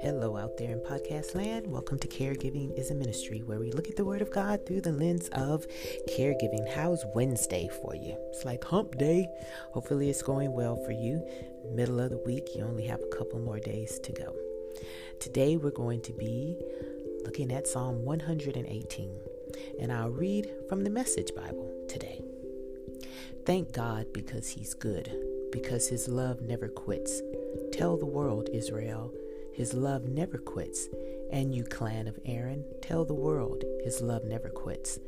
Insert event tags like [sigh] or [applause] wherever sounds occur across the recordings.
Hello, out there in podcast land. Welcome to Caregiving is a Ministry, where we look at the Word of God through the lens of caregiving. How's Wednesday for you? It's like hump day. Hopefully, it's going well for you. Middle of the week, you only have a couple more days to go. Today, we're going to be looking at Psalm 118, and I'll read from the Message Bible today. Thank God because He's good, because His love never quits. Tell the world, Israel his love never quits. And you, clan of Aaron, tell the world his love never quits.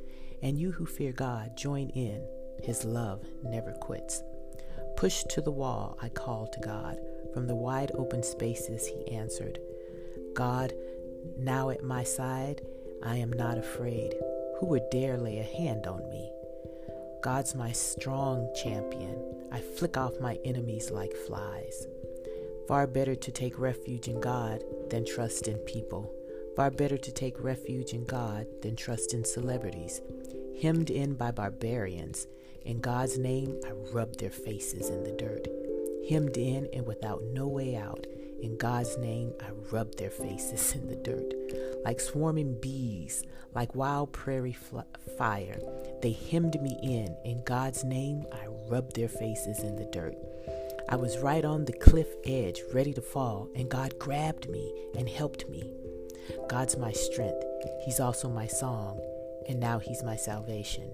And you who fear God, join in. His love never quits. Pushed to the wall, I called to God. From the wide open spaces, he answered, God, now at my side, I am not afraid. Who would dare lay a hand on me? God's my strong champion. I flick off my enemies like flies. Far better to take refuge in God than trust in people. Far better to take refuge in God than trust in celebrities. Hemmed in by barbarians, in God's name I rub their faces in the dirt. Hemmed in and without no way out, in God's name I rubbed their faces [laughs] in the dirt. Like swarming bees, like wild prairie fl- fire, they hemmed me in. In God's name I rubbed their faces in the dirt. I was right on the cliff edge, ready to fall, and God grabbed me and helped me. God's my strength. He's also my song, and now He's my salvation.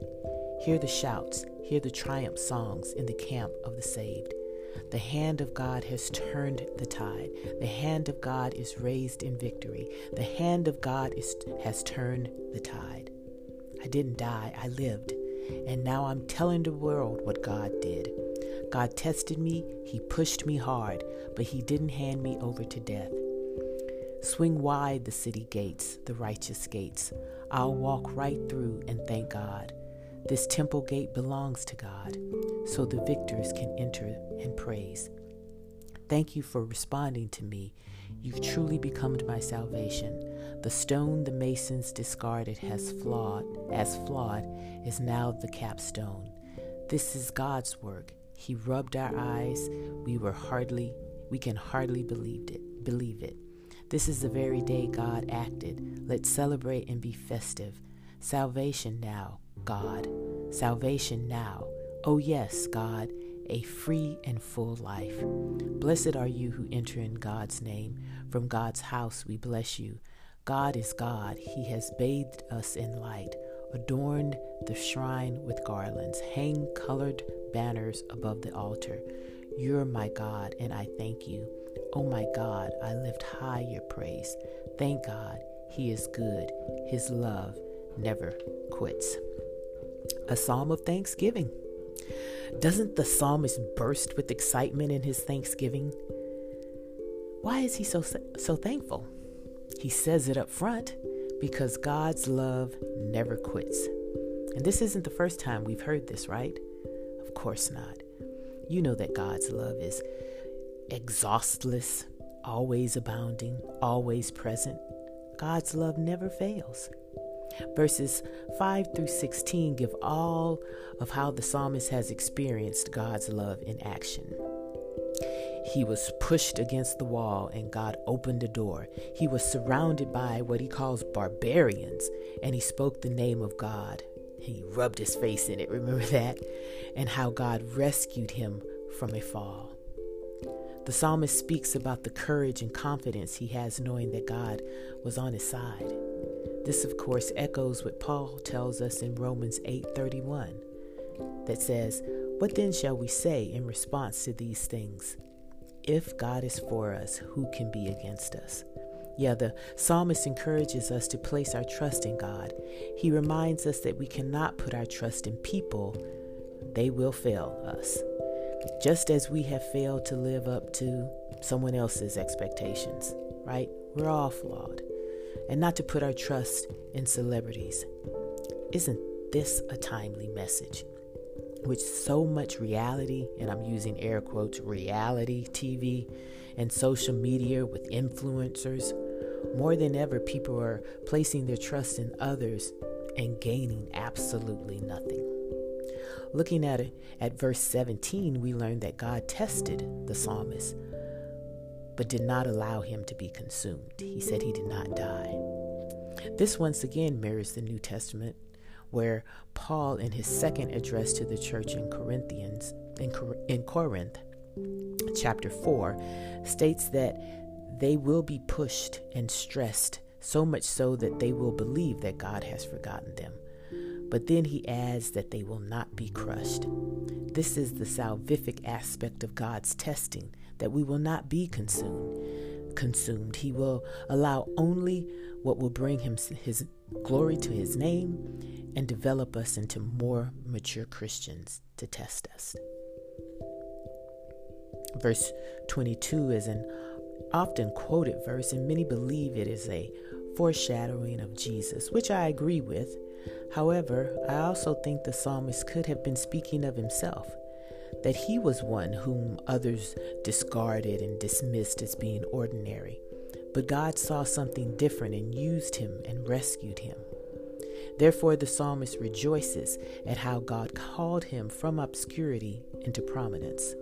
Hear the shouts, hear the triumph songs in the camp of the saved. The hand of God has turned the tide. The hand of God is raised in victory. The hand of God is, has turned the tide. I didn't die, I lived. And now I'm telling the world what God did. God tested me, He pushed me hard, but He didn't hand me over to death. Swing wide the city gates, the righteous gates. I'll walk right through and thank God. This temple gate belongs to God, so the victors can enter and praise. Thank you for responding to me. You've truly become my salvation. The stone the masons discarded has flawed, as flawed, is now the capstone. This is God's work. He rubbed our eyes. We were hardly, we can hardly believe it. Believe it. This is the very day God acted. Let's celebrate and be festive. Salvation now, God. Salvation now. Oh, yes, God, a free and full life. Blessed are you who enter in God's name. From God's house we bless you. God is God. He has bathed us in light adorned the shrine with garlands, hang colored banners above the altar. You're my God, and I thank you. Oh my God, I lift high your praise. Thank God, He is good. His love never quits. A psalm of thanksgiving. Doesn't the psalmist burst with excitement in his thanksgiving? Why is he so so thankful? He says it up front because God's love never quits. And this isn't the first time we've heard this, right? Of course not. You know that God's love is exhaustless, always abounding, always present. God's love never fails. Verses 5 through 16 give all of how the psalmist has experienced God's love in action. He was pushed against the wall and God opened the door. He was surrounded by what he calls barbarians and he spoke the name of God. He rubbed his face in it, [laughs] remember that? And how God rescued him from a fall. The psalmist speaks about the courage and confidence he has knowing that God was on his side. This of course echoes what Paul tells us in Romans 8:31 that says, "What then shall we say in response to these things? If God is for us, who can be against us? Yeah, the psalmist encourages us to place our trust in God. He reminds us that we cannot put our trust in people, they will fail us. Just as we have failed to live up to someone else's expectations, right? We're all flawed. And not to put our trust in celebrities. Isn't this a timely message? with so much reality, and I'm using air quotes, reality TV and social media with influencers, more than ever, people are placing their trust in others and gaining absolutely nothing. Looking at it at verse 17, we learn that God tested the psalmist, but did not allow him to be consumed. He said he did not die. This once again mirrors the New Testament, where Paul, in his second address to the church in Corinthians, in, Cor- in Corinth, chapter 4, states that they will be pushed and stressed, so much so that they will believe that God has forgotten them. But then he adds that they will not be crushed. This is the salvific aspect of God's testing, that we will not be consumed. Consumed. He will allow only what will bring him his glory to his name and develop us into more mature Christians to test us. Verse 22 is an often quoted verse, and many believe it is a foreshadowing of Jesus, which I agree with. However, I also think the psalmist could have been speaking of himself, that he was one whom others discarded and dismissed as being ordinary. But God saw something different and used him and rescued him. Therefore, the psalmist rejoices at how God called him from obscurity into prominence.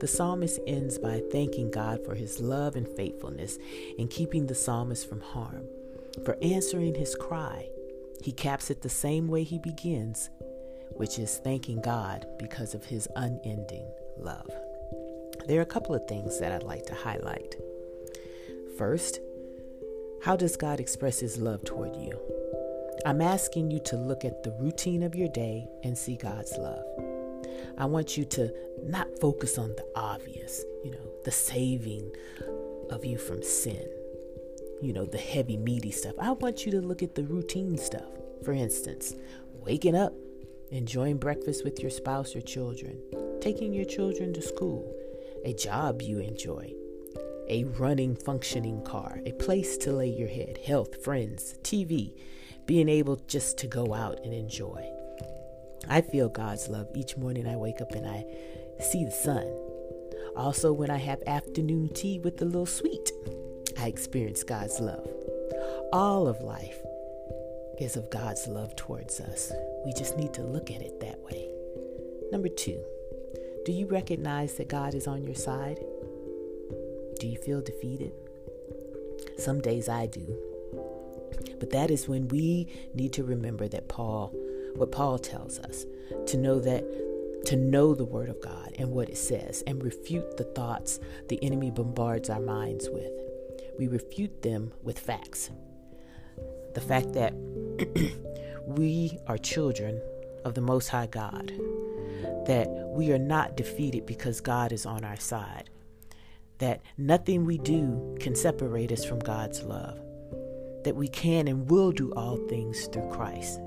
The psalmist ends by thanking God for his love and faithfulness in keeping the psalmist from harm, for answering his cry. He caps it the same way he begins, which is thanking God because of his unending love. There are a couple of things that I'd like to highlight. First, how does God express his love toward you? I'm asking you to look at the routine of your day and see God's love. I want you to not focus on the obvious, you know, the saving of you from sin, you know, the heavy, meaty stuff. I want you to look at the routine stuff. For instance, waking up, enjoying breakfast with your spouse or children, taking your children to school, a job you enjoy, a running, functioning car, a place to lay your head, health, friends, TV, being able just to go out and enjoy. I feel God's love each morning I wake up and I see the sun. Also, when I have afternoon tea with a little sweet, I experience God's love. All of life is of God's love towards us. We just need to look at it that way. Number two, do you recognize that God is on your side? Do you feel defeated? Some days I do. But that is when we need to remember that Paul what Paul tells us to know that to know the word of God and what it says and refute the thoughts the enemy bombards our minds with. We refute them with facts. The fact that [clears throat] we are children of the Most High God, that we are not defeated because God is on our side, that nothing we do can separate us from God's love, that we can and will do all things through Christ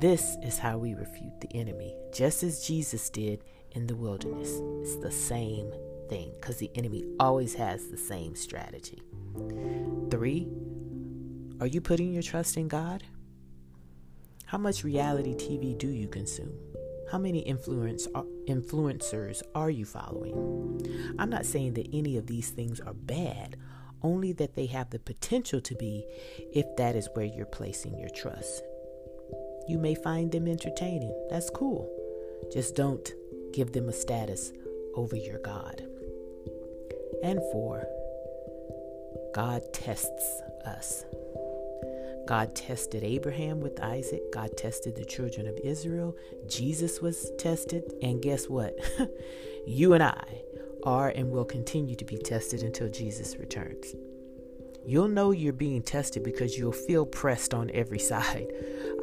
this is how we refute the enemy, just as Jesus did in the wilderness. It's the same thing because the enemy always has the same strategy. Three, are you putting your trust in God? How much reality TV do you consume? How many influence, uh, influencers are you following? I'm not saying that any of these things are bad, only that they have the potential to be if that is where you're placing your trust. You may find them entertaining. That's cool. Just don't give them a status over your God. And four, God tests us. God tested Abraham with Isaac. God tested the children of Israel. Jesus was tested. And guess what? [laughs] you and I are and will continue to be tested until Jesus returns. You'll know you're being tested because you'll feel pressed on every [laughs] side,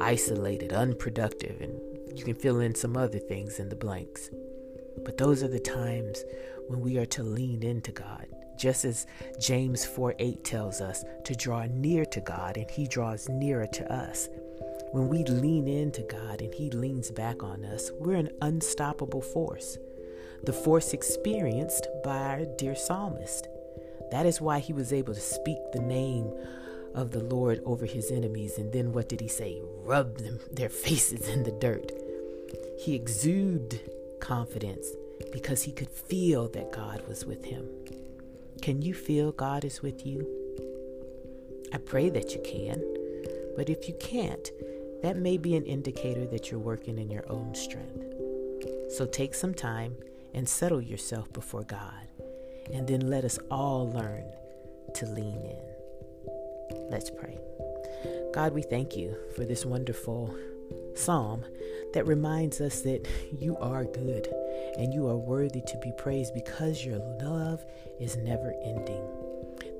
isolated, unproductive, and you can fill in some other things in the blanks. But those are the times when we are to lean into God, just as James 4 8 tells us to draw near to God and He draws nearer to us. When we lean into God and He leans back on us, we're an unstoppable force. The force experienced by our dear psalmist. That is why he was able to speak the name of the Lord over his enemies. And then what did he say? Rub them, their faces in the dirt. He exuded confidence because he could feel that God was with him. Can you feel God is with you? I pray that you can. But if you can't, that may be an indicator that you're working in your own strength. So take some time and settle yourself before God. And then let us all learn to lean in. Let's pray. God, we thank you for this wonderful psalm that reminds us that you are good and you are worthy to be praised because your love is never ending.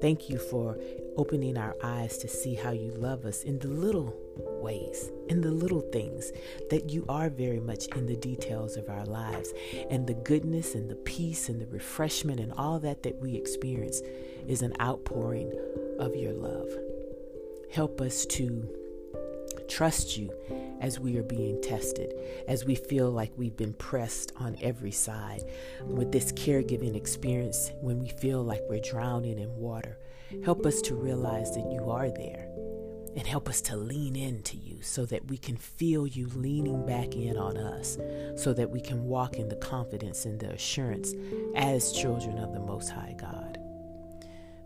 Thank you for opening our eyes to see how you love us in the little ways, in the little things, that you are very much in the details of our lives. And the goodness and the peace and the refreshment and all that that we experience is an outpouring of your love. Help us to trust you as we are being tested, as we feel like we've been pressed on every side with this caregiving experience, when we feel like we're drowning in water. Help us to realize that you are there and help us to lean into you so that we can feel you leaning back in on us, so that we can walk in the confidence and the assurance as children of the Most High God.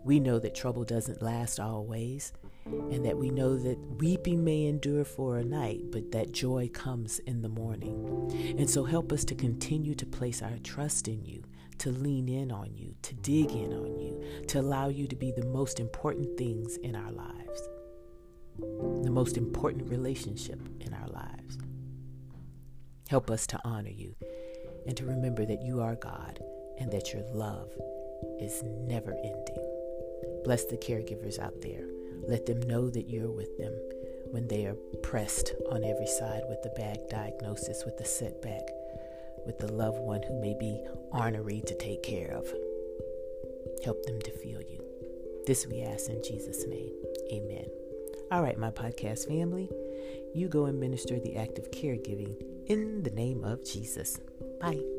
We know that trouble doesn't last always and that we know that weeping may endure for a night, but that joy comes in the morning. And so help us to continue to place our trust in you, to lean in on you, to dig in on you, to allow you to be the most important things in our lives, the most important relationship in our lives. Help us to honor you and to remember that you are God and that your love is never ending. Bless the caregivers out there let them know that you're with them when they are pressed on every side with the bad diagnosis, with the setback, with the loved one who may be ornery to take care of. Help them to feel you. This we ask in Jesus' name. Amen. All right, my podcast family, you go and minister the act of caregiving in the name of Jesus. Bye.